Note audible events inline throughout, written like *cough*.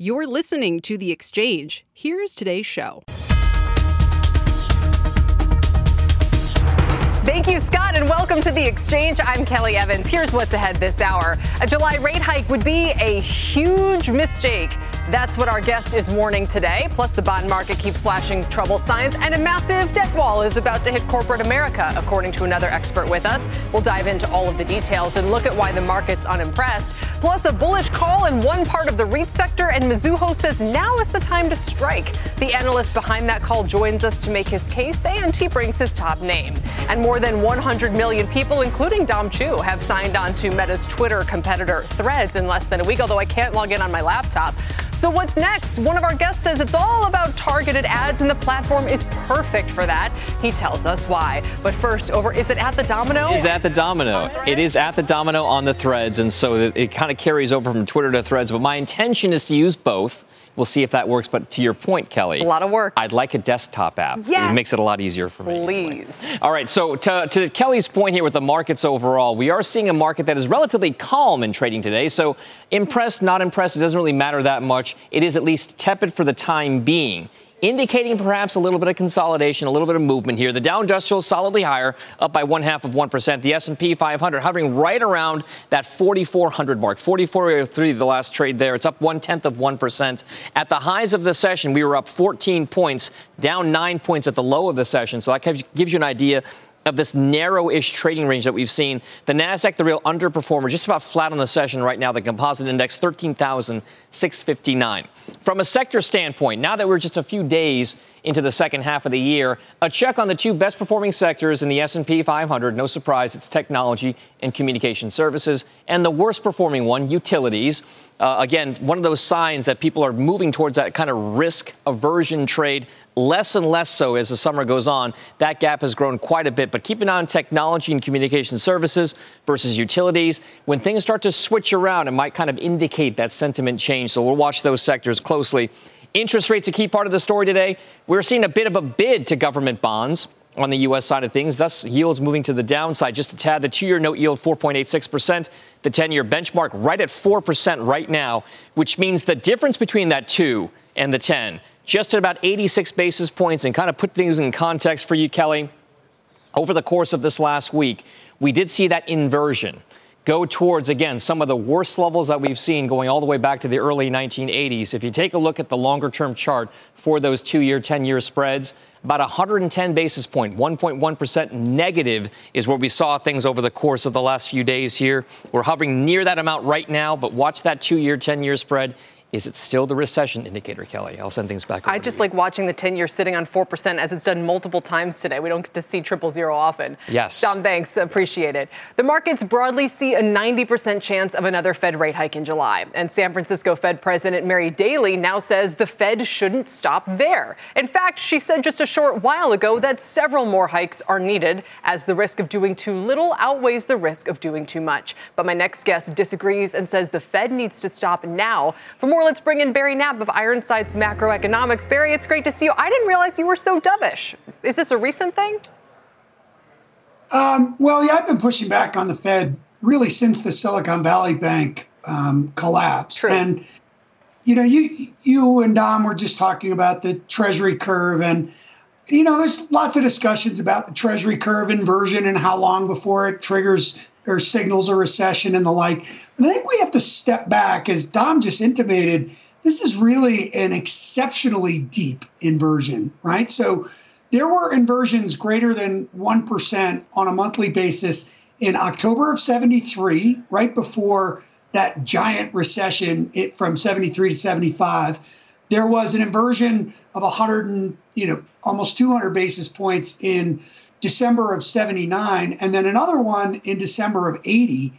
You're listening to The Exchange. Here's today's show. Thank you, Scott, and welcome to The Exchange. I'm Kelly Evans. Here's what's ahead this hour. A July rate hike would be a huge mistake. That's what our guest is warning today. Plus, the bond market keeps flashing trouble signs, and a massive debt wall is about to hit corporate America, according to another expert with us. We'll dive into all of the details and look at why the market's unimpressed. Plus, a bullish call in one part of the REIT sector, and Mizuho says now is the time to strike. The analyst behind that call joins us to make his case, and he brings his top name. And more than 100 million people, including Dom Chu, have signed on to Meta's Twitter competitor Threads in less than a week, although I can't log in on my laptop. So, what's next? One of our guests says it's all about targeted ads, and the platform is perfect for that. He tells us why. But first, over is it at the Domino? It is at the Domino. It is at the Domino on the threads, and so it kind of carries over from Twitter to threads. But my intention is to use both. We'll see if that works. But to your point, Kelly, a lot of work. I'd like a desktop app. Yes. It makes it a lot easier for me. Please. All right. So to, to Kelly's point here with the markets overall, we are seeing a market that is relatively calm in trading today. So impressed, not impressed, it doesn't really matter that much. It is at least tepid for the time being indicating perhaps a little bit of consolidation, a little bit of movement here. The Dow Industrial solidly higher, up by one half of one percent. The S&P 500 hovering right around that 4,400 mark, 4403 the last trade there. It's up one tenth of one percent. At the highs of the session, we were up 14 points, down nine points at the low of the session. So that gives you an idea of this narrow-ish trading range that we've seen. The Nasdaq, the real underperformer, just about flat on the session right now. The composite index 13,659. From a sector standpoint, now that we're just a few days into the second half of the year, a check on the two best performing sectors in the S&P 500. No surprise, it's technology and communication services, and the worst performing one, utilities. Uh, again, one of those signs that people are moving towards that kind of risk aversion trade, less and less so as the summer goes on. That gap has grown quite a bit. But keep an eye on technology and communication services versus utilities. When things start to switch around, it might kind of indicate that sentiment change. So we'll watch those sectors closely. Interest rates a key part of the story today. We're seeing a bit of a bid to government bonds on the U.S. side of things. Thus, yields moving to the downside just a tad. The two year note yield 4.86%, the 10 year benchmark right at 4% right now, which means the difference between that 2 and the 10, just at about 86 basis points. And kind of put things in context for you, Kelly, over the course of this last week, we did see that inversion go towards, again, some of the worst levels that we've seen going all the way back to the early 1980s. If you take a look at the longer term chart for those two year, 10 year spreads, about 110 basis point, 1.1 negative is where we saw things over the course of the last few days here. We're hovering near that amount right now, but watch that two year, 10 year spread. Is it still the recession indicator, Kelly? I'll send things back. Over. I just like watching the 10 year sitting on 4% as it's done multiple times today. We don't get to see triple zero often. Yes. Dom, thanks. Appreciate it. The markets broadly see a 90% chance of another Fed rate hike in July. And San Francisco Fed President Mary Daly now says the Fed shouldn't stop there. In fact, she said just a short while ago that several more hikes are needed as the risk of doing too little outweighs the risk of doing too much. But my next guest disagrees and says the Fed needs to stop now. For more let's bring in Barry Knapp of Ironsides Macroeconomics. Barry, it's great to see you. I didn't realize you were so dovish. Is this a recent thing? Um, well, yeah, I've been pushing back on the Fed really since the Silicon Valley Bank um, collapse. True. And you know, you you and Dom were just talking about the Treasury curve, and you know, there's lots of discussions about the Treasury curve inversion and how long before it triggers or signals a recession and the like. And I think we have to step back, as Dom just intimated. This is really an exceptionally deep inversion, right? So there were inversions greater than 1% on a monthly basis in October of 73, right before that giant recession it, from 73 to 75. There was an inversion of 100 and, you know, almost 200 basis points in December of 79, and then another one in December of 80.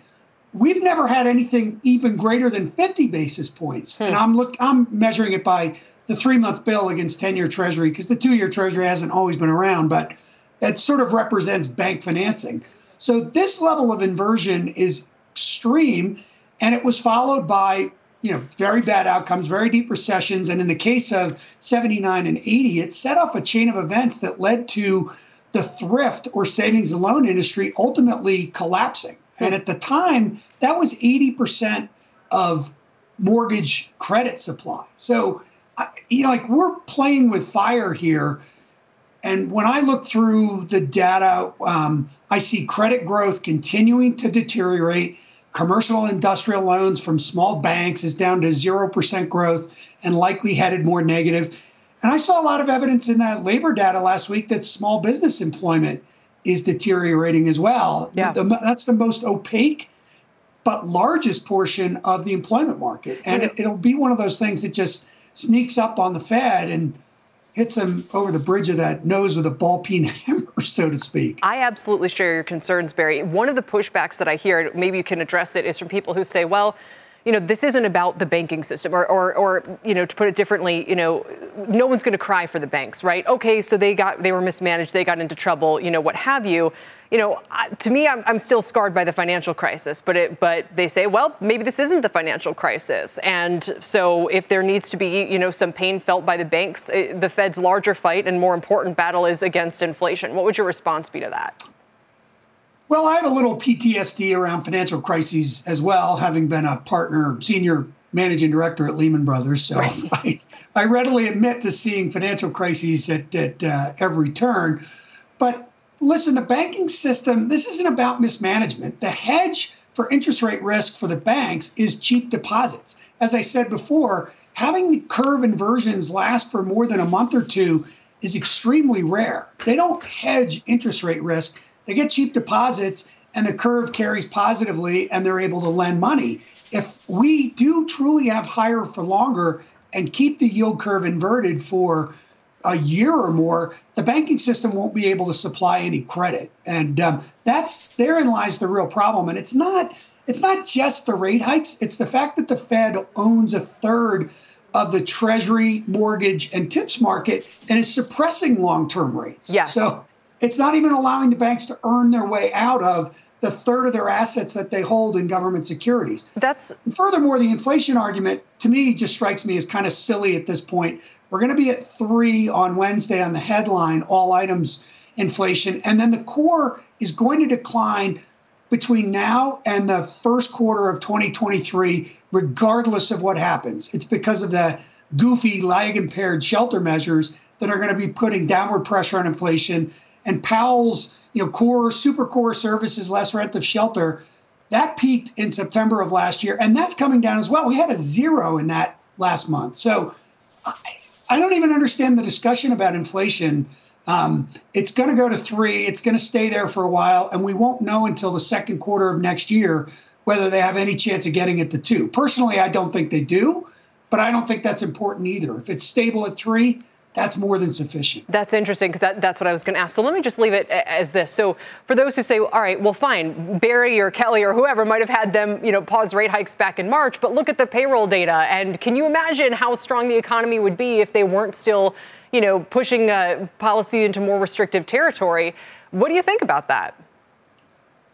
we've never had anything even greater than 50 basis points. Hmm. And I'm look I'm measuring it by the three month bill against 10 year treasury because the two year treasury hasn't always been around, but that sort of represents bank financing. So this level of inversion is extreme, and it was followed by you know very bad outcomes, very deep recessions, and in the case of 79 and 80, it set off a chain of events that led to the thrift or savings and loan industry ultimately collapsing. And at the time, that was 80% of mortgage credit supply. So, you know, like we're playing with fire here and when I look through the data, um, I see credit growth continuing to deteriorate. Commercial industrial loans from small banks is down to 0% growth and likely headed more negative. And I saw a lot of evidence in that labor data last week that small business employment is deteriorating as well. Yeah. The, that's the most opaque but largest portion of the employment market. And it, it'll be one of those things that just sneaks up on the Fed and hits him over the bridge of that nose with a ball peen *laughs* hammer, so to speak. I absolutely share your concerns, Barry. One of the pushbacks that I hear, maybe you can address it, is from people who say, well, you know, this isn't about the banking system, or, or, or you know, to put it differently, you know, no one's going to cry for the banks, right? Okay, so they got, they were mismanaged, they got into trouble, you know, what have you you know, to me, I'm, I'm, still scarred by the financial crisis. But it, but they say, well, maybe this isn't the financial crisis, and so if there needs to be, you know, some pain felt by the banks, eh, the Fed's larger fight and more important battle is against inflation. What would your response be to that? Well, I have a little PTSD around financial crises as well, having been a partner, senior managing director at Lehman Brothers. So right. *laughs* I, I readily admit to seeing financial crises at, at uh, every turn. But listen, the banking system, this isn't about mismanagement. The hedge for interest rate risk for the banks is cheap deposits. As I said before, having the curve inversions last for more than a month or two is extremely rare. They don't hedge interest rate risk, they get cheap deposits. And the curve carries positively, and they're able to lend money. If we do truly have higher for longer and keep the yield curve inverted for a year or more, the banking system won't be able to supply any credit, and um, that's therein lies the real problem. And it's not it's not just the rate hikes; it's the fact that the Fed owns a third of the Treasury, mortgage, and TIPS market and is suppressing long-term rates. Yeah. So it's not even allowing the banks to earn their way out of the third of their assets that they hold in government securities. That's and furthermore, the inflation argument to me just strikes me as kind of silly at this point. We're going to be at three on Wednesday on the headline, all items inflation, and then the core is going to decline between now and the first quarter of 2023, regardless of what happens. It's because of the goofy lag impaired shelter measures that are going to be putting downward pressure on inflation. And Powell's you know, core, super core services, less rent of shelter, that peaked in September of last year, and that's coming down as well. We had a zero in that last month. So I, I don't even understand the discussion about inflation. Um, it's going to go to three. It's going to stay there for a while, and we won't know until the second quarter of next year whether they have any chance of getting it to two. Personally, I don't think they do, but I don't think that's important either. If it's stable at three, that's more than sufficient. That's interesting because that, that's what I was going to ask. So let me just leave it as this. So for those who say, all right, well, fine, Barry or Kelly or whoever might have had them, you know, pause rate hikes back in March, but look at the payroll data, and can you imagine how strong the economy would be if they weren't still, you know, pushing uh, policy into more restrictive territory? What do you think about that?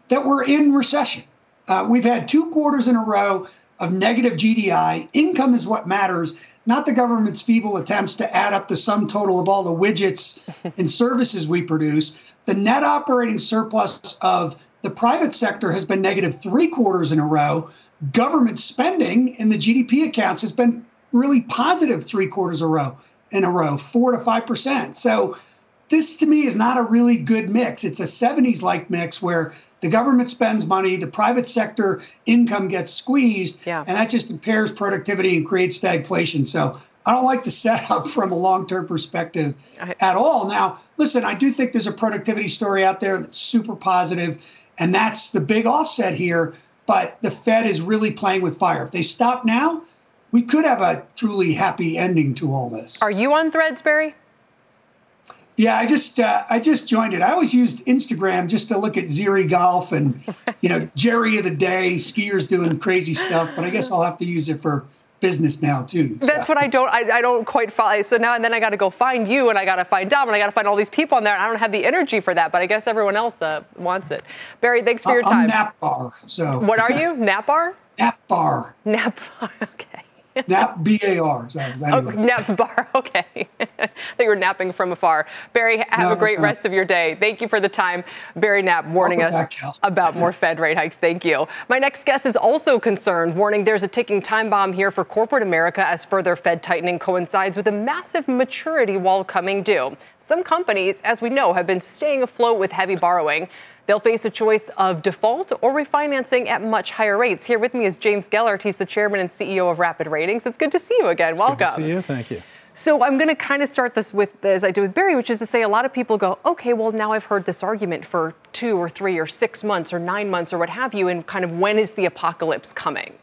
That we're in recession. Uh, we've had two quarters in a row of negative GDI. Income is what matters not the government's feeble attempts to add up the sum total of all the widgets *laughs* and services we produce. The net operating surplus of the private sector has been negative three quarters in a row. Government spending in the GDP accounts has been really positive three quarters a row in a row, four to five percent. So this to me is not a really good mix. It's a 70s like mix where the government spends money, the private sector income gets squeezed, yeah. and that just impairs productivity and creates stagflation. So I don't like the setup *laughs* from a long term perspective at all. Now, listen, I do think there's a productivity story out there that's super positive, and that's the big offset here. But the Fed is really playing with fire. If they stop now, we could have a truly happy ending to all this. Are you on threads, Barry? Yeah, I just uh, I just joined it. I always used Instagram just to look at Ziri Golf and *laughs* you know Jerry of the day, skiers doing crazy stuff. But I guess I'll have to use it for business now too. So. That's what I don't I, I don't quite follow. So now and then I got to go find you and I got to find Dom and I got to find all these people on there. And I don't have the energy for that, but I guess everyone else uh, wants it. Barry, thanks for your time. I'm Nap Bar. So what are you? Nap Bar? Nap Bar. *laughs* Nap Bar. Okay. Nap B A R. So anyway. oh, nap bar. *laughs* Okay. that you were napping from afar. Barry, have no, a great no. rest of your day. Thank you for the time. Barry Knapp warning Welcome us back, about more *laughs* Fed rate hikes. Thank you. My next guest is also concerned, warning there's a ticking time bomb here for corporate America as further Fed tightening coincides with a massive maturity wall coming due. Some companies, as we know, have been staying afloat with heavy borrowing. They'll face a choice of default or refinancing at much higher rates. Here with me is James Gellert. He's the chairman and CEO of Rapid Ratings. It's good to see you again. Welcome. Good to see you. Thank you. So I'm going to kind of start this with, as I do with Barry, which is to say a lot of people go, okay, well, now I've heard this argument for two or three or six months or nine months or what have you, and kind of when is the apocalypse coming?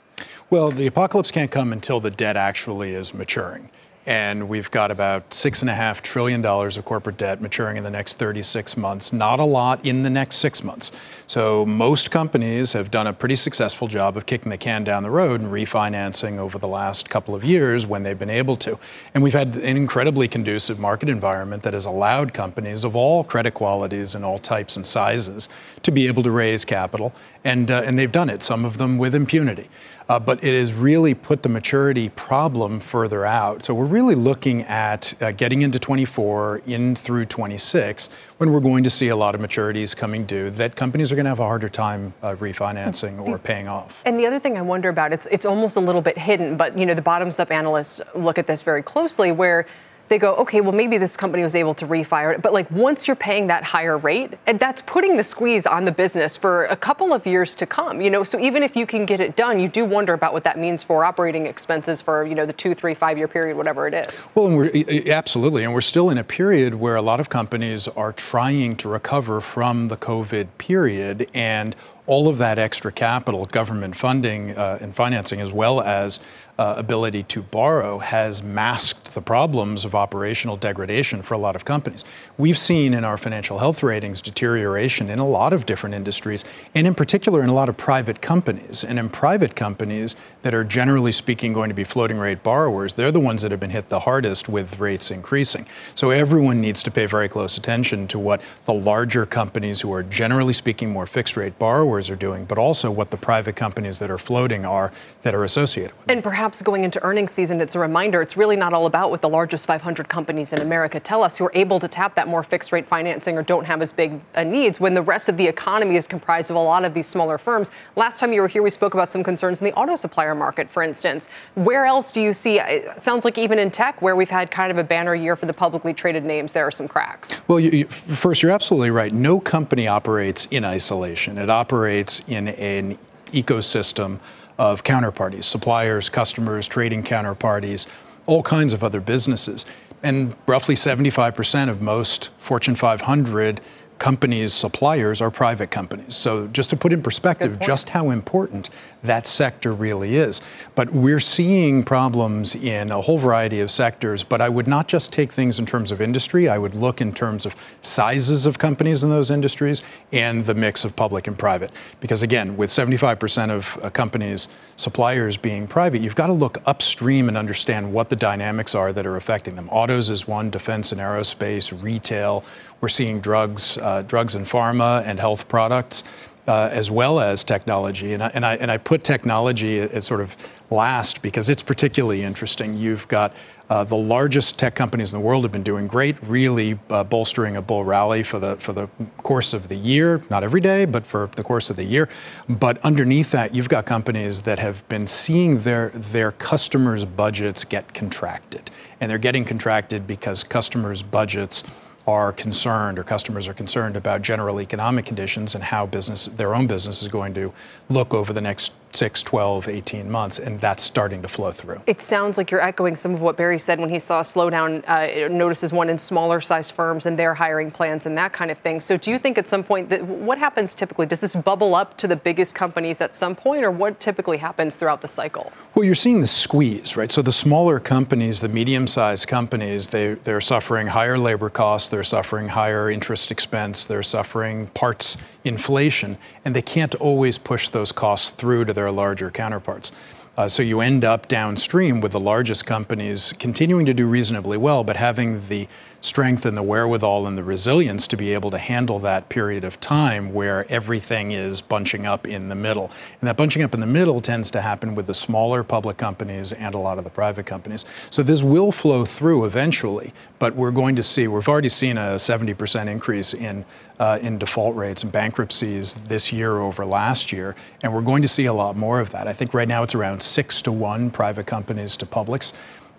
Well, the apocalypse can't come until the debt actually is maturing and we've got about $6.5 trillion of corporate debt maturing in the next 36 months. Not a lot in the next six months. So, most companies have done a pretty successful job of kicking the can down the road and refinancing over the last couple of years when they've been able to. And we've had an incredibly conducive market environment that has allowed companies of all credit qualities and all types and sizes to be able to raise capital. And, uh, and they've done it, some of them with impunity. Uh, but it has really put the maturity problem further out. So we're really looking at uh, getting into 24 in through 26 when we're going to see a lot of maturities coming due that companies are going to have a harder time uh, refinancing or paying off. And the other thing I wonder about it's it's almost a little bit hidden, but you know the bottoms up analysts look at this very closely where they go, okay, well, maybe this company was able to refire it. But like once you're paying that higher rate, and that's putting the squeeze on the business for a couple of years to come. You know, so even if you can get it done, you do wonder about what that means for operating expenses for, you know, the two, three, five year period, whatever it is. Well, and we're, absolutely. And we're still in a period where a lot of companies are trying to recover from the COVID period. And all of that extra capital, government funding uh, and financing, as well as uh, ability to borrow has masked the problems of operational degradation for a lot of companies. We've seen in our financial health ratings deterioration in a lot of different industries, and in particular in a lot of private companies. And in private companies that are generally speaking going to be floating rate borrowers, they're the ones that have been hit the hardest with rates increasing. So everyone needs to pay very close attention to what the larger companies who are generally speaking more fixed rate borrowers are doing, but also what the private companies that are floating are that are associated with. And perhaps perhaps going into earnings season, it's a reminder it's really not all about what the largest 500 companies in America tell us who are able to tap that more fixed rate financing or don't have as big a needs when the rest of the economy is comprised of a lot of these smaller firms. Last time you were here, we spoke about some concerns in the auto supplier market, for instance. Where else do you see? Uh, it sounds like even in tech, where we've had kind of a banner year for the publicly traded names, there are some cracks. Well, you, you, first, you're absolutely right. No company operates in isolation, it operates in an ecosystem of counterparties, suppliers, customers, trading counterparties, all kinds of other businesses. And roughly 75% of most Fortune 500 companies' suppliers are private companies. So, just to put in perspective just how important that sector really is. But we're seeing problems in a whole variety of sectors. But I would not just take things in terms of industry, I would look in terms of sizes of companies in those industries and the mix of public and private. Because again, with 75% of companies' suppliers being private, you've got to look upstream and understand what the dynamics are that are affecting them. Autos is one, defense and aerospace, retail. We're seeing drugs, uh, drugs and pharma and health products uh, as well as technology. And I, and I, and I put technology as sort of last because it's particularly interesting. You've got uh, the largest tech companies in the world have been doing great, really uh, bolstering a bull rally for the for the course of the year. Not every day, but for the course of the year. But underneath that, you've got companies that have been seeing their their customers' budgets get contracted, and they're getting contracted because customers' budgets are concerned or customers are concerned about general economic conditions and how business their own business is going to look over the next 6, 12, 18 months, and that's starting to flow through. It sounds like you're echoing some of what Barry said when he saw a slowdown, uh, notices one in smaller size firms and their hiring plans and that kind of thing. So, do you think at some point that what happens typically? Does this bubble up to the biggest companies at some point, or what typically happens throughout the cycle? Well, you're seeing the squeeze, right? So, the smaller companies, the medium sized companies, they, they're suffering higher labor costs, they're suffering higher interest expense, they're suffering parts inflation, and they can't always push those costs through to their larger counterparts. Uh, so you end up downstream with the largest companies continuing to do reasonably well, but having the strength and the wherewithal and the resilience to be able to handle that period of time where everything is bunching up in the middle. And that bunching up in the middle tends to happen with the smaller public companies and a lot of the private companies. So this will flow through eventually, but we're going to see, we've already seen a 70% increase in. Uh, in default rates and bankruptcies this year over last year, and we're going to see a lot more of that. I think right now it's around six to one private companies to publics.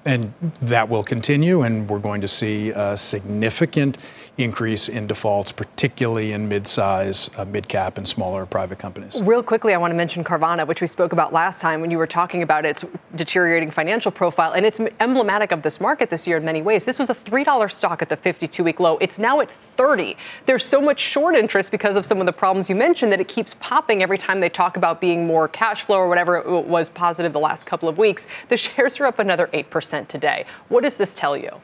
And that will continue, and we're going to see a significant increase in defaults, particularly in mid-size, uh, mid-cap, and smaller private companies. Real quickly, I want to mention Carvana, which we spoke about last time when you were talking about its deteriorating financial profile, and it's emblematic of this market this year in many ways. This was a $3 stock at the 52-week low. It's now at 30. There's so much short interest because of some of the problems you mentioned that it keeps popping every time they talk about being more cash flow or whatever it was positive the last couple of weeks. The shares are up another 8% today. What does this tell you?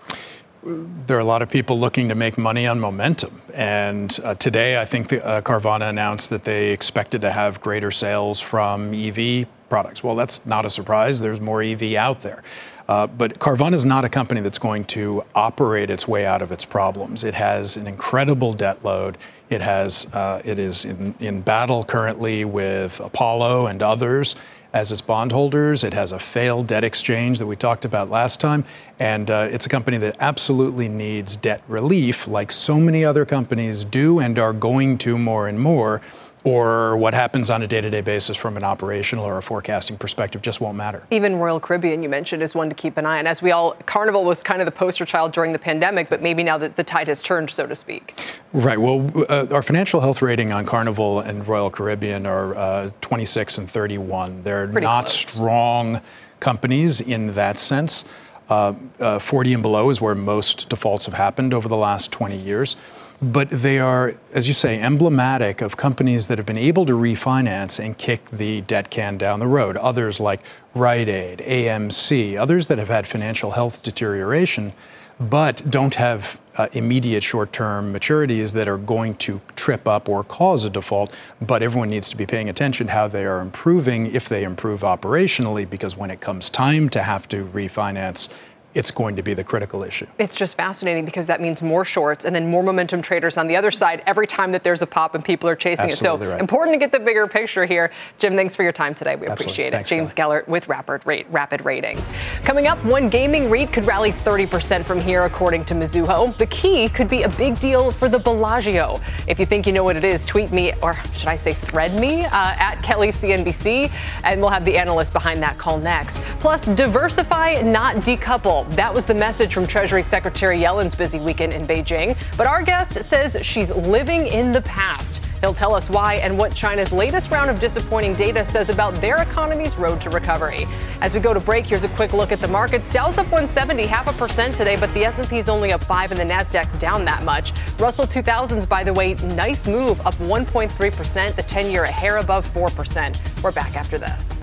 there are a lot of people looking to make money on momentum. And uh, today, I think the, uh, Carvana announced that they expected to have greater sales from EV products. Well, that's not a surprise. There's more EV out there. Uh, but Carvana is not a company that's going to operate its way out of its problems. It has an incredible debt load. It has uh, it is in, in battle currently with Apollo and others as its bondholders. It has a failed debt exchange that we talked about last time. And uh, it's a company that absolutely needs debt relief, like so many other companies do and are going to more and more or what happens on a day-to-day basis from an operational or a forecasting perspective just won't matter. Even Royal Caribbean, you mentioned, is one to keep an eye on. As we all, Carnival was kind of the poster child during the pandemic, but maybe now that the tide has turned, so to speak. Right. Well, uh, our financial health rating on Carnival and Royal Caribbean are uh, 26 and 31. They're Pretty not close. strong companies in that sense. Uh, uh 40 and below is where most defaults have happened over the last 20 years but they are, as you say, emblematic of companies that have been able to refinance and kick the debt can down the road. Others like Rite Aid, AMC, others that have had financial health deterioration, but don't have uh, immediate short term maturities that are going to trip up or cause a default. But everyone needs to be paying attention how they are improving if they improve operationally, because when it comes time to have to refinance, it's going to be the critical issue. It's just fascinating because that means more shorts and then more momentum traders on the other side every time that there's a pop and people are chasing Absolutely it. So right. important to get the bigger picture here. Jim, thanks for your time today. We Absolutely. appreciate thanks, it. James Kelly. Gellert with Rapid, rate, Rapid Ratings. Coming up, one gaming REIT could rally 30% from here, according to Mizuho. The key could be a big deal for the Bellagio. If you think you know what it is, tweet me, or should I say thread me, uh, at Kelly CNBC, and we'll have the analyst behind that call next. Plus, diversify, not decouple. That was the message from Treasury Secretary Yellen's busy weekend in Beijing, but our guest says she's living in the past. He'll tell us why and what China's latest round of disappointing data says about their economy's road to recovery. As we go to break, here's a quick look at the markets. Dow's up 170, half a percent today, but the S&P's only up 5 and the Nasdaq's down that much. Russell 2000s by the way, nice move up 1.3%, the 10-year a hair above 4%. We're back after this.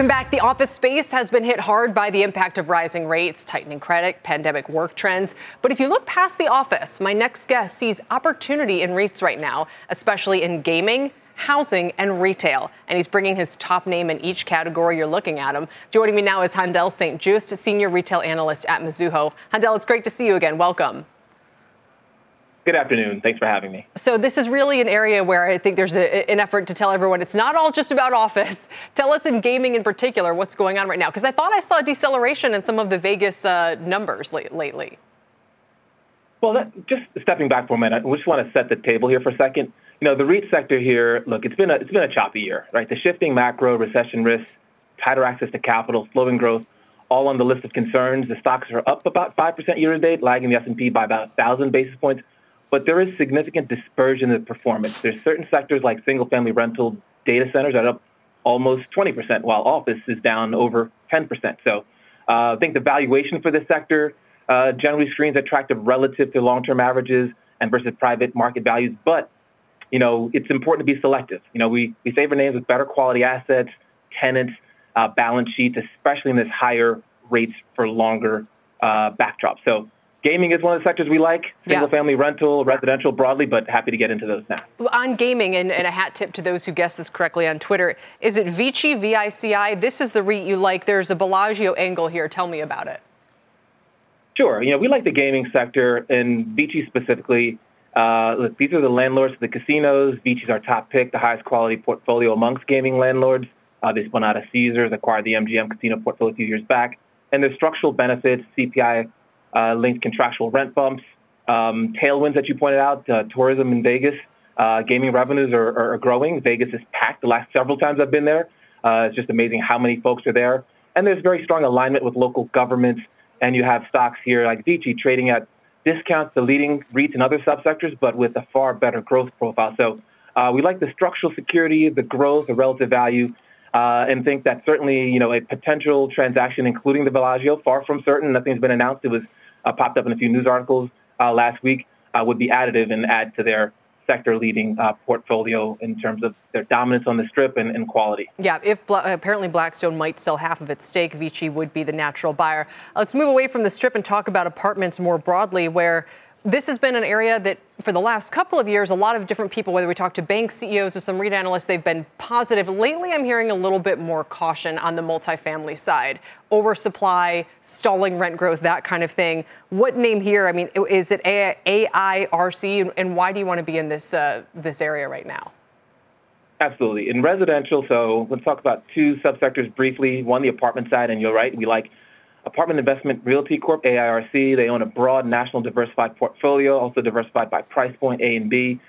Welcome back. The office space has been hit hard by the impact of rising rates, tightening credit, pandemic work trends. But if you look past the office, my next guest sees opportunity in REITs right now, especially in gaming, housing, and retail. And he's bringing his top name in each category you're looking at him. Joining me now is Haendel St. Juste, Senior Retail Analyst at Mizuho. Haendel, it's great to see you again. Welcome. Good afternoon. Thanks for having me. So, this is really an area where I think there's a, an effort to tell everyone it's not all just about office. *laughs* Tell us in gaming in particular what's going on right now, because I thought I saw a deceleration in some of the Vegas uh, numbers late, lately. Well, that, just stepping back for a minute, we just want to set the table here for a second. You know, the REIT sector here, look, it's been a, it's been a choppy year, right? The shifting macro, recession risks, tighter access to capital, slowing growth, all on the list of concerns. The stocks are up about 5% year to date, lagging the S&P by about 1,000 basis points but there is significant dispersion in the performance. There's certain sectors like single family rental data centers are up almost 20%, while office is down over 10%. So uh, I think the valuation for this sector uh, generally screens attractive relative to long term averages and versus private market values. But you know, it's important to be selective. You know, we, we favor names with better quality assets, tenants, uh, balance sheets, especially in this higher rates for longer uh, backdrop. So gaming is one of the sectors we like. Single yeah. family rental residential broadly but happy to get into those now. On gaming and, and, a hat tip to those who guessed this correctly on twitter is it vici vici this is the reit you like. There's a bellagio angle here. Tell me about it. Sure. You know we like the gaming sector and vici specifically uh, look, these are the landlords of the casinos. Vici's our top pick the highest quality portfolio amongst gaming landlords. Uh, they spun out of caesars acquired the mgm casino portfolio a few years back. And there's structural benefits cpi linked contractual rent bumps, um, tailwinds that you pointed out, uh, tourism in Vegas, uh, gaming revenues are, are, growing. Vegas is packed the last several times I've been there. Uh, it's just amazing how many folks are there. And there's very strong alignment with local governments. And you have stocks here like Vici trading at discounts to leading REITs and other subsectors, but with a far better growth profile. So uh, we like the structural security, the growth, the relative value, uh, and think that certainly, you know, a potential transaction, including the Bellagio, far from certain, nothing's been announced. It was uh, popped up in a few news articles uh, last week, uh, would be additive and add to their sector leading uh, portfolio in terms of their dominance on the strip and, and quality. Yeah, if Bla- apparently Blackstone might sell half of its stake, Vici would be the natural buyer. let's move away from the strip and talk about apartments more broadly, where this has been an area that, for the last couple of years, a lot of different people, whether we talk to bank CEOs or some REIT analysts, they've been positive. Lately, I'm hearing a little bit more caution on the multifamily side. Oversupply, stalling rent growth, that kind of thing. What name here? I mean, is it AIRC, and why do you want to be in this uh, this area right now? Absolutely. In residential, so let's talk about two subsectors briefly. One, the apartment side, and you're right, we like Apartment Investment Realty Corp, AIRC. They own a broad national diversified portfolio, also diversified by price point A and B.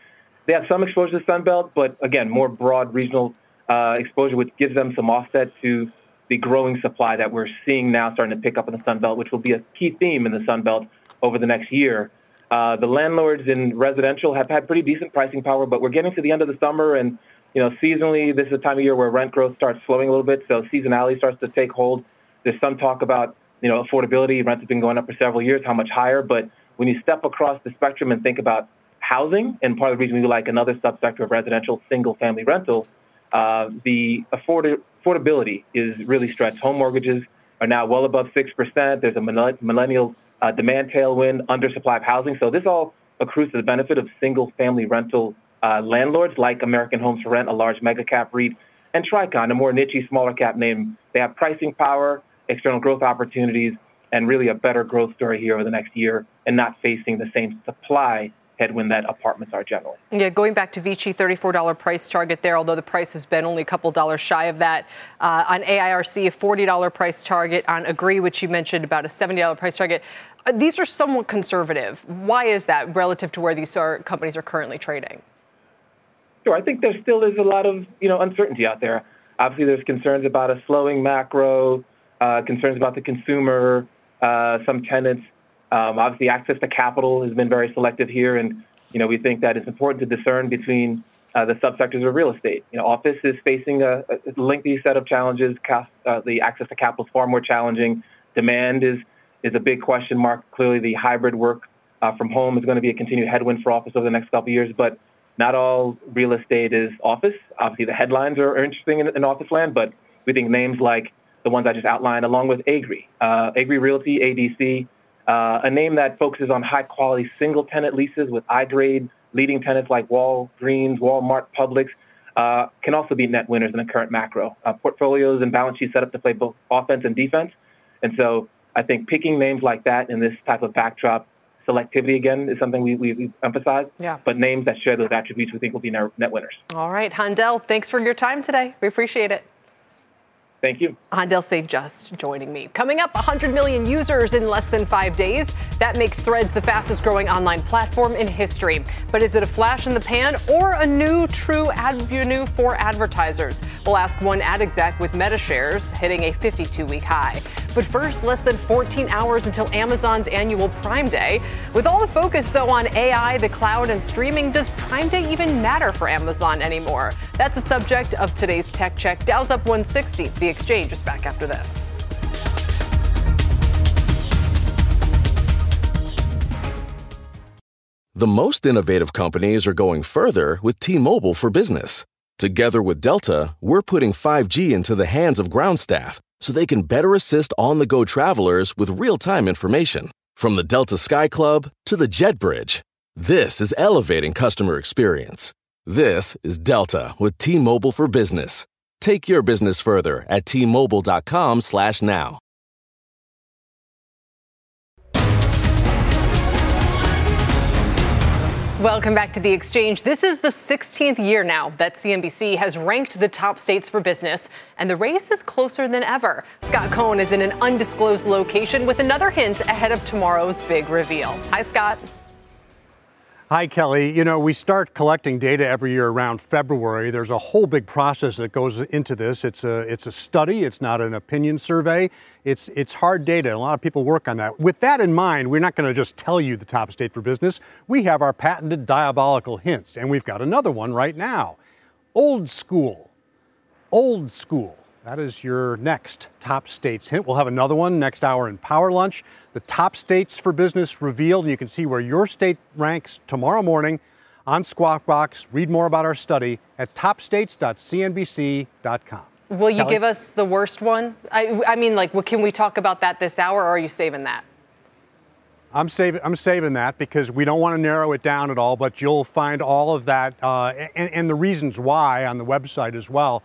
They have some exposure to Sunbelt, but again, more broad regional uh, exposure, which gives them some offset to the growing supply that we're seeing now starting to pick up in the Sunbelt, which will be a key theme in the Sunbelt over the next year. Uh, the landlords in residential have had pretty decent pricing power, but we're getting to the end of the summer, and you know, seasonally, this is a time of year where rent growth starts slowing a little bit, so seasonality starts to take hold. There's some talk about you know, affordability, rents have been going up for several years, how much higher. But when you step across the spectrum and think about housing, and part of the reason we like another subsector of residential single family rental, uh, the afford- affordability is really stretched. Home mortgages are now well above 6%. There's a millennial uh, demand tailwind, undersupply of housing. So this all accrues to the benefit of single family rental uh, landlords like American Homes 4 Rent, a large mega cap REIT, and Tricon, a more niche, smaller cap name. They have pricing power external growth opportunities, and really a better growth story here over the next year and not facing the same supply headwind that apartments are generally. Yeah, going back to Vici, $34 price target there, although the price has been only a couple dollars shy of that. Uh, on AIRC, a $40 price target. On Agree, which you mentioned, about a $70 price target. Uh, these are somewhat conservative. Why is that relative to where these are, companies are currently trading? Sure, I think there still is a lot of you know uncertainty out there. Obviously, there's concerns about a slowing macro, uh, concerns about the consumer, uh, some tenants. Um, obviously, access to capital has been very selective here, and you know we think that it's important to discern between uh, the subsectors of real estate. You know, office is facing a, a lengthy set of challenges. Uh, the access to capital is far more challenging. Demand is is a big question mark. Clearly, the hybrid work uh, from home is going to be a continued headwind for office over the next couple of years. But not all real estate is office. Obviously, the headlines are, interesting in, in, office land, but we think names like the ones I just outlined, along with Agri, uh, Agree Realty, ADC, uh, a name that focuses on high quality single tenant leases with I grade leading tenants like Walgreens, Walmart, Publix, uh, can also be net winners in the current macro. Uh, portfolios and balance sheets set up to play both offense and defense. And so I think picking names like that in this type of backdrop selectivity again is something we, we, we emphasize. Yeah. But names that share those attributes we think will be net winners. All right, Haendel, thanks for your time today. We appreciate it. Thank you. Haendel St. Juste joining me. Coming up, 100 million users in less than five days. That makes Threads the fastest growing online platform in history. But is it a flash in the pan or a new true avenue for advertisers? We'll ask one ad exec with Meta shares hitting a 52 week high. But first, less than 14 hours until Amazon's annual Prime Day. With all the focus, though, on AI, the cloud, and streaming, does Prime Day even matter for Amazon anymore? That's the subject of today's Tech Check. Dow's up 160. The exchange is back after this. The most innovative companies are going further with T Mobile for Business. Together with Delta, we're putting 5G into the hands of ground staff so they can better assist on the go travelers with real time information. From the Delta Sky Club to the Jet Bridge, this is elevating customer experience. This is Delta with T Mobile for Business. Take your business further at tmobile.com/now. Welcome back to the exchange. This is the 16th year now that CNBC has ranked the top states for business, and the race is closer than ever. Scott Cohn is in an undisclosed location with another hint ahead of tomorrow's big reveal. Hi, Scott. Hi, Kelly. You know, we start collecting data every year around February. There's a whole big process that goes into this. It's a, it's a study, it's not an opinion survey. It's, it's hard data. A lot of people work on that. With that in mind, we're not going to just tell you the top state for business. We have our patented diabolical hints, and we've got another one right now. Old school. Old school. That is your next top states hint. We'll have another one next hour in Power Lunch. The top states for business revealed. and You can see where your state ranks tomorrow morning on Squawk Box. Read more about our study at topstates.cnbc.com. Will you Kelly? give us the worst one? I, I mean, like, can we talk about that this hour, or are you saving that? I'm saving, I'm saving that because we don't want to narrow it down at all, but you'll find all of that uh, and, and the reasons why on the website as well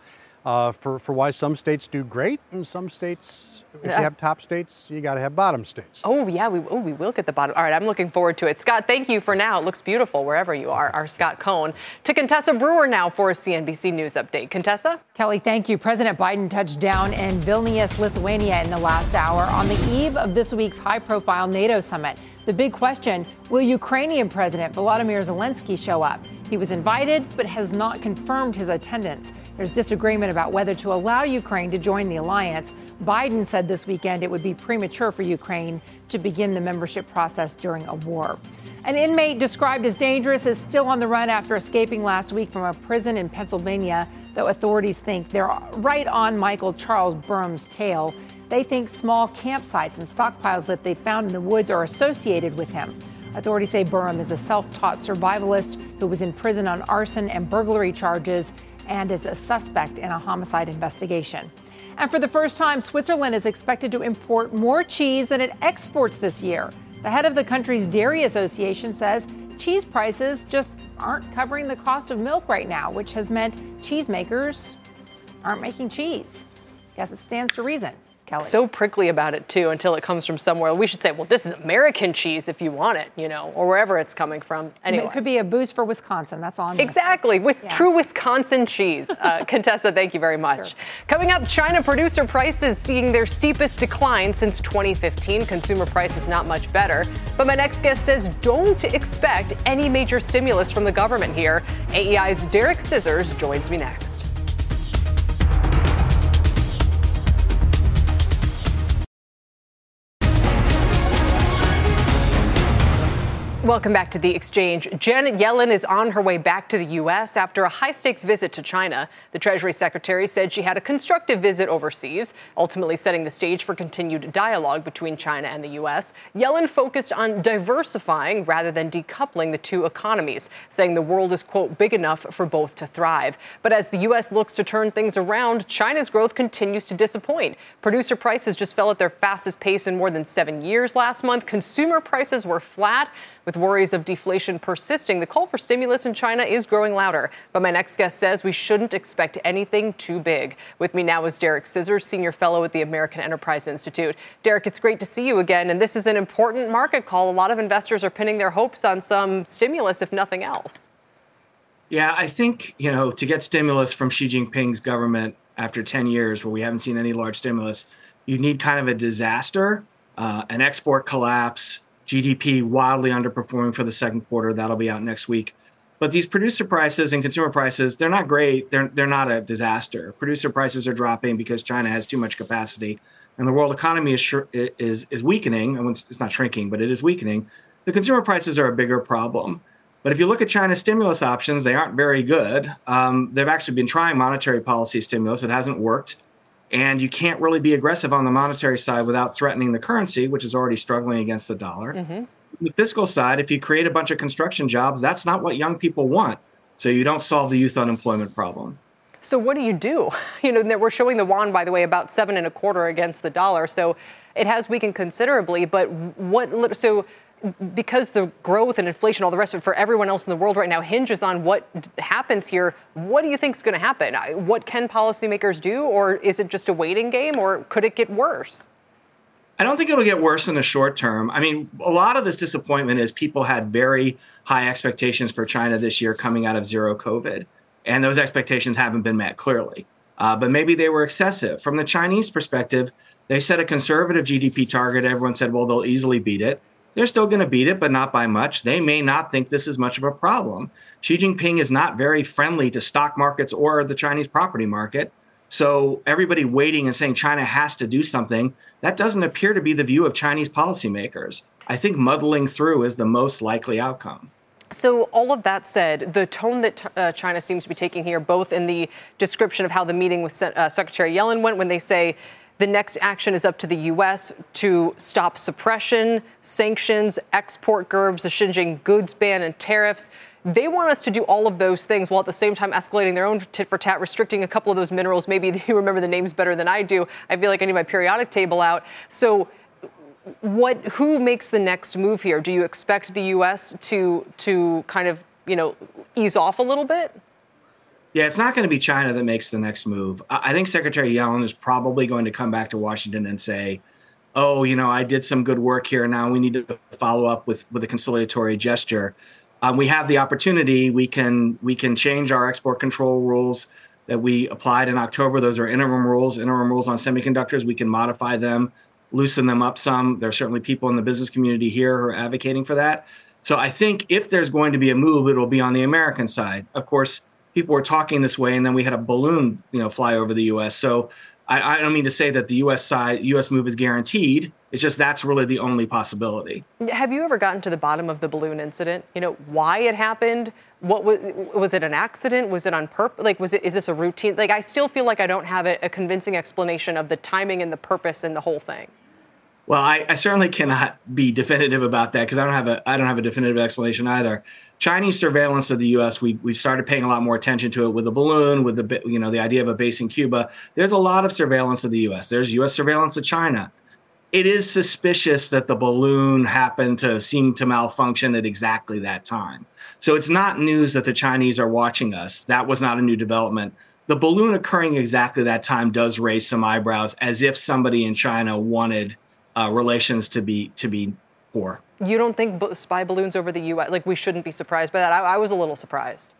uh, for, for why some states do great and some states, if you have top states, you got to have bottom states. Oh, yeah, we, oh, we will get the bottom. All right, I'm looking forward to it. Scott, thank you for now. It looks beautiful wherever you are. Our Scott Cohn. To Contessa Brewer now for a CNBC News update. Contessa? Kelly, thank you. President Biden touched down in Vilnius, Lithuania in the last hour on the eve of this week's high profile NATO summit. The big question will Ukrainian President Volodymyr Zelensky show up? He was invited, but has not confirmed his attendance. There's disagreement about whether to allow Ukraine to join the alliance. Biden said this weekend it would be premature for Ukraine to begin the membership process during a war. An inmate described as dangerous is still on the run after escaping last week from a prison in Pennsylvania, though authorities think they're right on Michael Charles Burham's tail. They think small campsites and stockpiles that they found in the woods are associated with him. Authorities say Burham is a self taught survivalist who was in prison on arson and burglary charges and is a suspect in a homicide investigation. And for the first time, Switzerland is expected to import more cheese than it exports this year. The head of the country's dairy association says cheese prices just aren't covering the cost of milk right now, which has meant cheesemakers aren't making cheese. Guess it stands to reason. Kelly. So prickly about it too until it comes from somewhere. We should say, well, this is American cheese if you want it, you know, or wherever it's coming from. Anyway, it could be a boost for Wisconsin. That's all. I'm exactly, with yeah. true Wisconsin cheese. Uh, *laughs* Contessa, thank you very much. Sure. Coming up, China producer prices seeing their steepest decline since 2015. Consumer prices not much better. But my next guest says don't expect any major stimulus from the government here. AEI's Derek Scissors joins me next. Welcome back to the exchange. Janet Yellen is on her way back to the U.S. after a high stakes visit to China. The Treasury Secretary said she had a constructive visit overseas, ultimately setting the stage for continued dialogue between China and the U.S. Yellen focused on diversifying rather than decoupling the two economies, saying the world is, quote, big enough for both to thrive. But as the U.S. looks to turn things around, China's growth continues to disappoint. Producer prices just fell at their fastest pace in more than seven years last month. Consumer prices were flat. With worries of deflation persisting, the call for stimulus in China is growing louder. But my next guest says we shouldn't expect anything too big. With me now is Derek Scissors, Senior Fellow at the American Enterprise Institute. Derek, it's great to see you again. And this is an important market call. A lot of investors are pinning their hopes on some stimulus, if nothing else. Yeah, I think, you know, to get stimulus from Xi Jinping's government after 10 years where we haven't seen any large stimulus, you need kind of a disaster, uh, an export collapse, GDP wildly underperforming for the second quarter. That'll be out next week. But these producer prices and consumer prices, they're not great. They're, they're not a disaster. Producer prices are dropping because China has too much capacity and the world economy is, is, is weakening. And it's not shrinking, but it is weakening. The consumer prices are a bigger problem. But if you look at China's stimulus options, they aren't very good. Um, they've actually been trying monetary policy stimulus. It hasn't worked. And you can't really be aggressive on the monetary side without threatening the currency, which is already struggling against the dollar. Mm-hmm. The fiscal side, if you create a bunch of construction jobs, that's not what young people want. So you don't solve the youth unemployment problem. So what do you do? *laughs* You know, we're showing the yuan, by the way, about seven and a quarter against the dollar. So it has weakened considerably. But what? So because the growth and inflation, all the rest of it for everyone else in the world right now hinges on what happens here. What do you think is going to happen? What can policymakers do, or is it just a waiting game, or could it get worse? I don't think it'll get worse in the short term. I mean, a lot of this disappointment is people had very high expectations for China this year coming out of zero COVID, and those expectations haven't been met clearly. Uh, but maybe they were excessive. From the Chinese perspective, they set a conservative GDP target. Everyone said, well, they'll easily beat it. They're still going to beat it, but not by much. They may not think this is much of a problem. Xi Jinping is not very friendly to stock markets or the Chinese property market. So everybody waiting and saying China has to do something, that doesn't appear to be the view of Chinese policymakers. I think muddling through is the most likely outcome. So, all of that said, the tone that uh, China seems to be taking here, both in the description of how the meeting with uh, Secretary Yellen went, when they say the next action is up to the U.S. to stop suppression, sanctions, export gerbs, the Xinjiang goods ban, and tariffs. They want us to do all of those things while at the same time escalating their own tit for tat, restricting a couple of those minerals. Maybe *laughs* you remember the names better than I do. I feel like I need my periodic table out. So, what? Who makes the next move here? Do you expect the U.S. to to kind of you know ease off a little bit? Yeah, it's not going to be China that makes the next move. I think Secretary Yellen is probably going to come back to Washington and say, "Oh, you know, I did some good work here. Now we need to follow up with with a conciliatory gesture. Um, we have the opportunity. We can we can change our export control rules that we applied in October. Those are interim rules, interim rules on semiconductors. We can modify them, loosen them up some. There are certainly people in the business community here who are advocating for that. So I think if there's going to be a move, it'll be on the American side. Of course, people were talking this way, and then we had a balloon, you know, fly over the U.S. So I, I, don't mean to say that the U.S. side, U.S. move is guaranteed. It's just that's really the only possibility. Have you ever gotten to the bottom of the balloon incident? You know why it happened. What was was it an accident? Was it on purpose? Like was it is this a routine? Like I still feel like I don't have a, a convincing explanation of the timing and the purpose and the whole thing. Well, I, I, certainly cannot be definitive about that because I don't have a I don't have a definitive explanation either. Chinese surveillance of the U.S. We we started paying a lot more attention to it with the balloon, with the you know the idea of a base in Cuba. There's a lot of surveillance of the U.S. There's U.S. surveillance of China. it is suspicious that the balloon happened to seem to malfunction at exactly that time. So it's not news that the Chinese are watching us. That was not a new development. The balloon occurring exactly that time does raise some eyebrows, as if somebody in China wanted uh, relations to be to be poor. You don't think spy balloons over the U.S. like we shouldn't be surprised by that? I, I was a little surprised.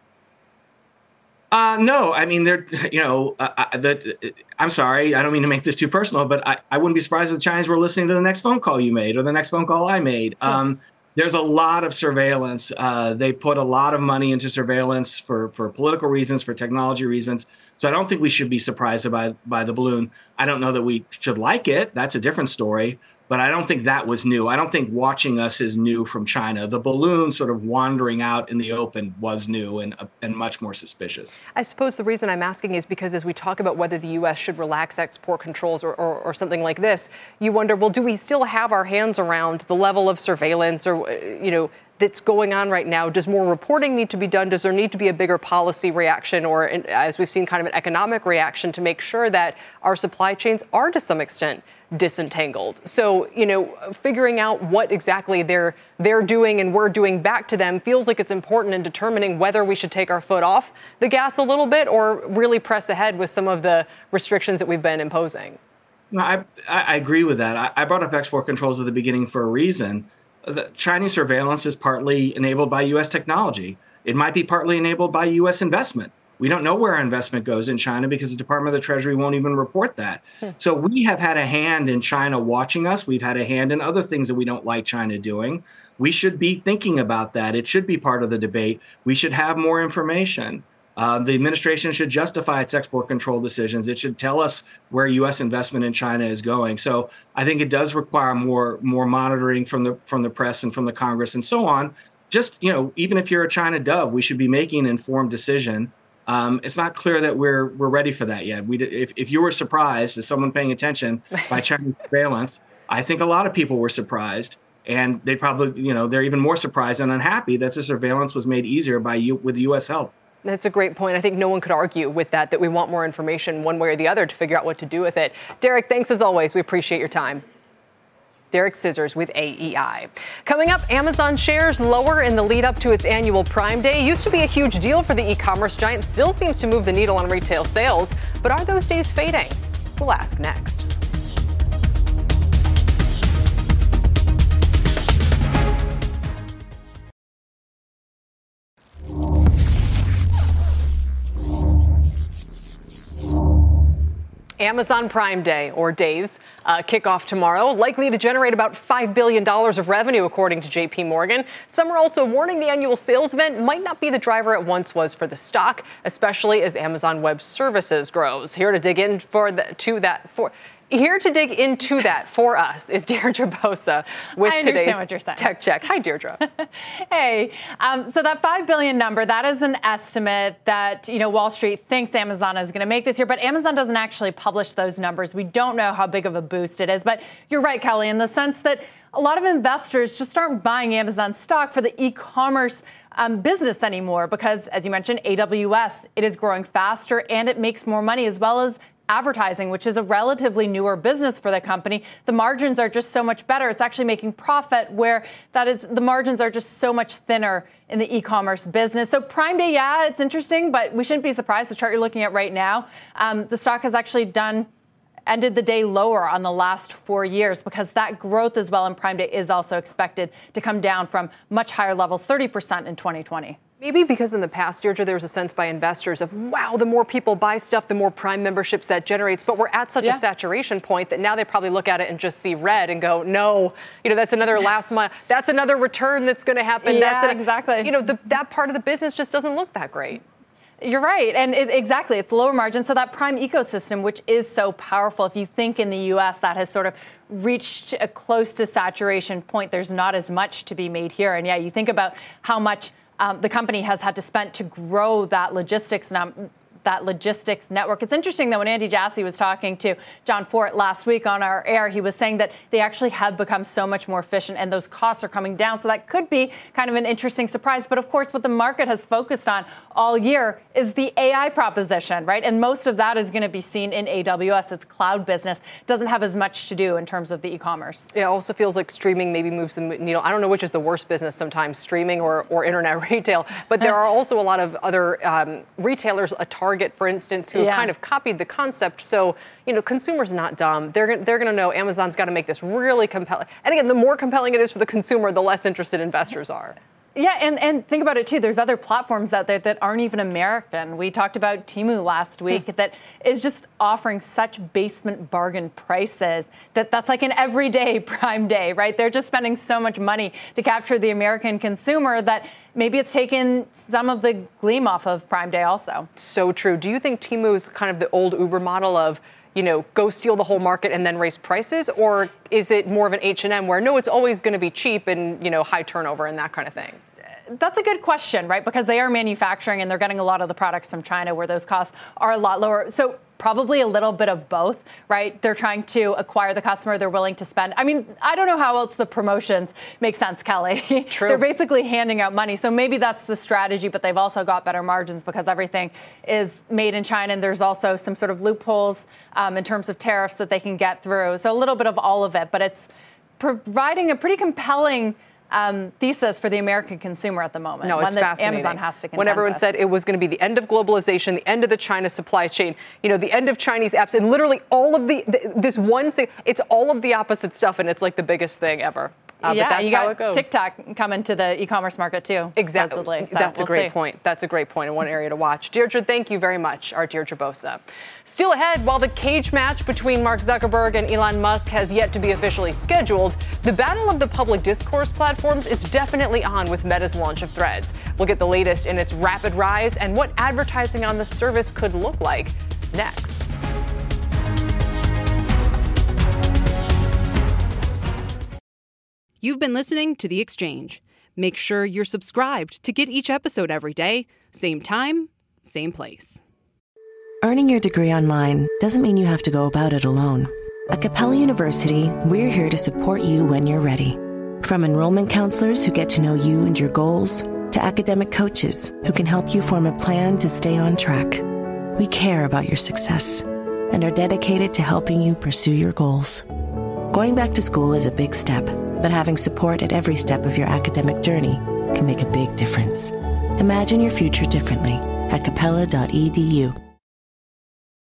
Uh, no, I mean they're you know uh, uh that uh, I'm sorry, I don't mean to make this too personal, but I, I wouldn't be surprised if the Chinese were listening to the next phone call you made or the next phone call I made. Um, there's a lot of surveillance. Uh, they put a lot of money into surveillance for for political reasons, for technology reasons. So I don't think we should be surprised by by the balloon. I don't know that we should like it. That's a different story but I don't think that was new. I don't think watching us is new from China. The balloon sort of wandering out in the open was new and, uh, and much more suspicious. I suppose the reason I'm asking is because as we talk about whether the U.S. should relax export controls or, or, or something like this, you wonder, well, do we still have our hands around the level of surveillance or, uh, you know, that's going on right now? Does more reporting need to be done? Does there need to be a bigger policy reaction or, as we've seen, kind of an economic reaction to make sure that our supply chains are to some extent disentangled? So, you know, figuring out what exactly they're they're doing and we're doing back to them feels like it's important in determining whether we should take our foot off the gas a little bit or really press ahead with some of the restrictions that we've been imposing. No, I, I agree with that. I, I brought up export controls at the beginning for a reason the Chinese surveillance is partly enabled by U.S. technology. It might be partly enabled by U.S. investment. We don't know where our investment goes in China because the Department of the Treasury won't even report that. Hmm. So we have had a hand in China watching us. We've had a hand in other things that we don't like China doing. We should be thinking about that. It should be part of the debate. We should have more information. Uh, the administration should justify its export control decisions. It should tell us where U.S. investment in China is going. So I think it does require more more monitoring from the from the press and from the Congress and so on. Just you know, even if you're a China dove, we should be making an informed decision. Um, it's not clear that we're we're ready for that yet. We if if you were surprised as someone paying attention *laughs* by Chinese surveillance, I think a lot of people were surprised and they probably you know they're even more surprised and unhappy that the surveillance was made easier by you with U.S. help. That's a great point. I think no one could argue with that, that we want more information one way or the other to figure out what to do with it. Derek, thanks as always. We appreciate your time. Derek Scissors with AEI. Coming up, Amazon shares lower in the lead up to its annual Prime Day. Used to be a huge deal for the e commerce giant, still seems to move the needle on retail sales. But are those days fading? We'll ask next. Amazon Prime Day, or Days, uh, kickoff tomorrow, likely to generate about $5 billion of revenue, according to JP Morgan. Some are also warning the annual sales event might not be the driver it once was for the stock, especially as Amazon Web Services grows. Here to dig in for the, to that for here to dig into that for us is Deirdre Bosa with today's Tech Check. Hi, Deirdre. *laughs* hey, um, so that five billion number that is an estimate that you know Wall Street thinks Amazon is going to make this year, but Amazon doesn't actually publish those numbers. We don't know how big of a boost it is, but you're right, Kelly, in the sense that a lot of investors just aren't buying Amazon stock for the e-commerce um, business anymore because, as you mentioned, AWS it is growing faster and it makes more money as well as advertising, which is a relatively newer business for the company, the margins are just so much better. It's actually making profit where that is the margins are just so much thinner in the e-commerce business. So Prime Day, yeah, it's interesting, but we shouldn't be surprised. The chart you're looking at right now, um, the stock has actually done ended the day lower on the last four years because that growth as well in Prime Day is also expected to come down from much higher levels, 30% in 2020. Maybe because in the past, Deirdre, there was a sense by investors of, wow, the more people buy stuff, the more Prime memberships that generates. But we're at such yeah. a saturation point that now they probably look at it and just see red and go, no, you know, that's another last month. That's another return that's going to happen. Yeah, that's an, exactly. You know, the, that part of the business just doesn't look that great. You're right. And it, exactly, it's lower margin. So that prime ecosystem, which is so powerful, if you think in the US that has sort of reached a close to saturation point, there's not as much to be made here. And yeah, you think about how much um, the company has had to spend to grow that logistics num- that logistics network. It's interesting that when Andy Jassy was talking to Jon Fortt last week on our air, he was saying that they actually have become so much more efficient and those costs are coming down. So that could be kind of an interesting surprise. But of course, what the market has focused on all year is the AI proposition, right? And most of that is going to be seen in AWS. It's cloud business. Doesn't have as much to do in terms of the e-commerce. It also feels like streaming maybe moves the needle. I don't know which is the worst business sometimes, streaming or, or internet *laughs* retail. But there *laughs* are also a lot of other um, retailers, a Target, for instance, who have kind of copied the concept. So, you know, consumers not dumb. They're, they're going to know Amazon's got to make this really compelling. And again, the more compelling it is for the consumer, the less interested investors are. Yeah, and, and think about it too. There's other platforms out there that aren't even American. We talked about Temu last hmm. week that is just offering such basement bargain prices that that's like an everyday *laughs* prime day, right? They're just spending so much money to capture the American consumer that maybe it's taken some of the gleam off of prime day also. So true. Do you think Temu's kind of the old Uber model of you know, go steal the whole market and then raise prices, or is it more of an H and M where no, it's always going to be cheap and you know high turnover and that kind of thing? That's a good question, right? Because they are manufacturing and they're getting a lot of the products from China where those costs are a lot lower. So probably a little bit of both, right? They're trying to acquire the customer, they're willing to spend. I mean, I don't know how else the promotions make sense, Kelly. *laughs* True. they're basically handing out money. So maybe that's the strategy, but they've also got better margins because everything is made in China and there's also some sort of loopholes um, in terms of tariffs that they can get through. So a little bit of all of it, but it's providing a pretty compelling um, thesis for the American consumer at the moment. No, it's fascinating. Amazon has to When everyone with. said it was going to be the end of globalization, the end of the China supply chain, you know, the end of Chinese apps, and literally all of the, the this one thing, it's all of the opposite stuff, and it's like the biggest thing ever. Uh, yeah, but that's you got how it goes. TikTok coming to the e-commerce market too. Exactly. So That's we'll a great see. point. That's a great point and one area to watch. Deirdre, thank you very much. Our Deirdre Bosa. Still ahead, while the cage match between Mark Zuckerberg and Elon Musk has yet to be officially scheduled, the battle of the public discourse platforms is definitely on with Meta's launch of Threads. We'll get the latest in its rapid rise and what advertising on the service could look like next. You've been listening to The Exchange. Make sure you're subscribed to get each episode every day, same time, same place. Earning your degree online doesn't mean you have to go about it alone. At Capella University, we're here to support you when you're ready. From enrollment counselors who get to know you and your goals, to academic coaches who can help you form a plan to stay on track. We care about your success and are dedicated to helping you pursue your goals. Going back to school is a big step, but having support at every step of your academic journey can make a big difference. Imagine your future differently at capella.edu.